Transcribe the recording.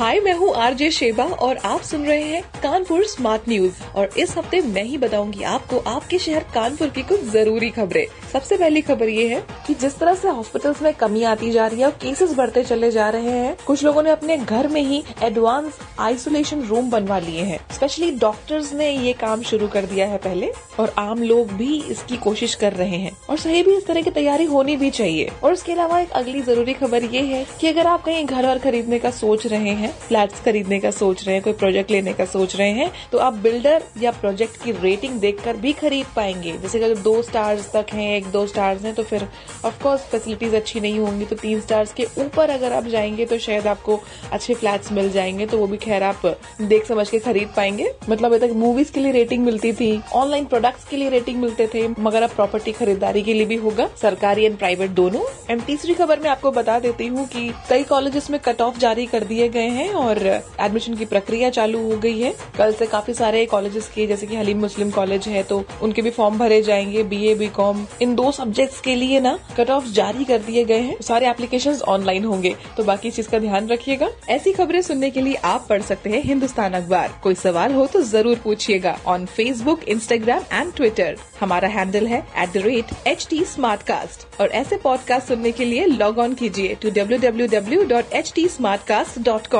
हाय, मैं हूँ RJ Sheba और आप सुन रहे हैं कानपुर स्मार्ट न्यूज़। और इस हफ़्ते मैं ही बताऊँगी आपको आपके शहर कानपुर की कुछ ज़रूरी खबरें। सबसे पहली खबर ये है कि जिस तरह से हॉस्पिटल्स में कमी आती जा रही है और केसेस बढ़ते चले जा रहे हैं, कुछ लोगों ने अपने घर में ही एडवांस आइसोलेशन रूम बनवा लिए हैं। स्पेशली डॉक्टर्स ने ये काम शुरू कर दिया है पहले और आम लोग भी इसकी कोशिश कर रहे हैं। और सही भी इस तरह की तैयारी होनी भी चाहिए। और इसके अलावा एक अगली ज़रूरी खबर ये है की अगर आप कहीं घर और खरीदने का सोच रहे हैं फ्लैट्स खरीदने का सोच रहे हैं, कोई प्रोजेक्ट लेने का सोच रहे हैं तो आप बिल्डर या प्रोजेक्ट की रेटिंग देखकर भी खरीद पाएँगे। जैसे अगर दो स्टार्स तक हैं, एक दो स्टार्स हैं तो फिर ऑफकोर्स फैसिलिटीज़ अच्छी नहीं होंगी तो तीन स्टार्स के ऊपर अगर आप जाएँगे तो शायद आपको अच्छे फ्लैट्स मिल जाएँगे तो वो भी खैर आप देख समझ के खरीद पाएँगे। मतलब अभी तक मूवीज़ के लिए रेटिंग मिलती थी ऑनलाइन प्रोडक्ट्स के लिए रेटिंग मिलते थे, मगर अब प्रॉपर्टी खरीदारी के लिए भी होगा, सरकारी एंड प्राइवेट दोनों। एंड तीसरी खबर मैं आपको बता देती हूँ कि कई कॉलेजेस में कट ऑफ़ जारी कर दिए गए हैं और एडमिशन की प्रक्रिया चालू हो गई है। कल से काफ़ी सारे कॉलेजेस के, जैसे कि हलीम मुस्लिम कॉलेज है तो उनके भी फॉर्म भरे जाएँगे बी ए बी कॉम इन दो सब्जेक्ट्स के लिए ना कट ऑफ़ जारी कर दिए गए हैं। सारे एप्लीकेशन ऑनलाइन होंगे। तो बाकी इस चीज़ का ध्यान रखिएगा। ऐसी खबरें सुनने के लिए आप पढ़ सकते हैं हिंदुस्तान अखबार। कोई सवाल हो तो ज़रूर पूछिएगा on Facebook Instagram and Twitter हमारा हैंडल है at the rate H T और ऐसे पॉडकास्ट सुनने के लिए लॉग ऑन कीजिए to W W W dot H T smart cast dot com